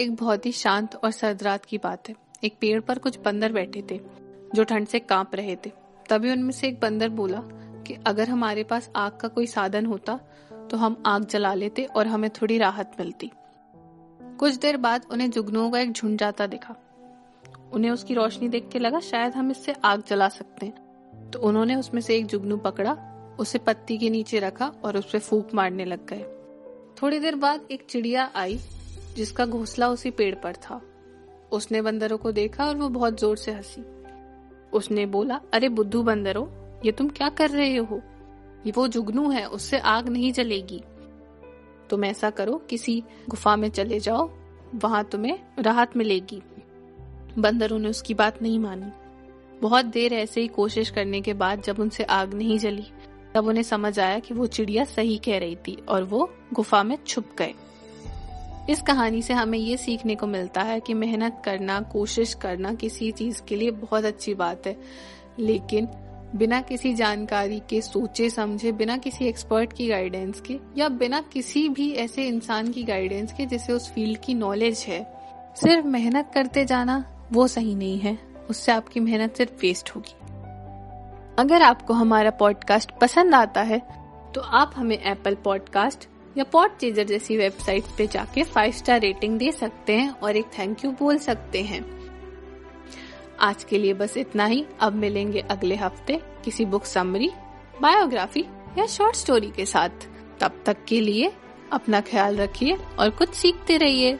एक बहुत ही शांत और सर्द रात की बात है। एक पेड़ पर कुछ बंदर बैठे थे, जो ठंड से काँप रहे थे। तभी उनमें से एक बंदर बोला कि, अगर हमारे पास आग का कोई साधन होता तो हम आग जला लेते और हमें थोड़ी राहत मिलती। कुछ देर बाद उन्हें जुगनुओं का एक झुंड जाता दिखा। उन्हें उसकी रोशनी देख के लगा, शायद हम इससे आग जला सकते हैं। तो उन्होंने उसमें से एक जुगनू पकड़ा, उसे पत्ती के नीचे रखा और उस पर फूक मारने लग गए। थोड़ी देर बाद एक चिड़िया आई जिसका घोंसला उसी पेड़ पर था। उसने बंदरों को देखा और वो बहुत ज़ोर से हँसी। उसने बोला, अरे बुद्धू बंदरो, ये तुम क्या कर रहे हो? ये वो जुगनू है, उससे आग नहीं जलेगी। तुम ऐसा करो, किसी गुफा में चले जाओ, वहाँ तुम्हें राहत मिलेगी। बंदरों ने उसकी बात नहीं मानी। बहुत देर ऐसे ही कोशिश करने के बाद जब उनसे आग नहीं जली, तब उन्हें समझ आया कि वो चिड़िया सही कह रही थी और वो गुफा में छुप गए। इस कहानी से हमें ये सीखने को मिलता है कि मेहनत करना, कोशिश करना किसी चीज़ के लिए बहुत अच्छी बात है। लेकिन बिना किसी जानकारी के, सोचे समझे, बिना किसी एक्सपर्ट की गाइडेंस के या बिना किसी भी ऐसे इंसान की गाइडेंस के जिसे उस फ़ील्ड की नॉलेज है, सिर्फ़ मेहनत करते जाना वो सही नहीं है। उससे आपकी मेहनत सिर्फ़ वेस्ट होगी। अगर आपको हमारा पॉडकास्ट पसंद आता है तो आप हमें एप्पल पॉडकास्ट या पॉट चेजर जैसी वेबसाइट पे जाके फाइव स्टार रेटिंग दे सकते हैं और एक थैंक यू बोल सकते हैं। आज के लिए बस इतना ही। अब मिलेंगे अगले हफ़्ते किसी बुक समरी बायोग्राफी या शॉर्ट स्टोरी के साथ। तब तक के लिए अपना ख्याल रखिए और कुछ सीखते रहिए।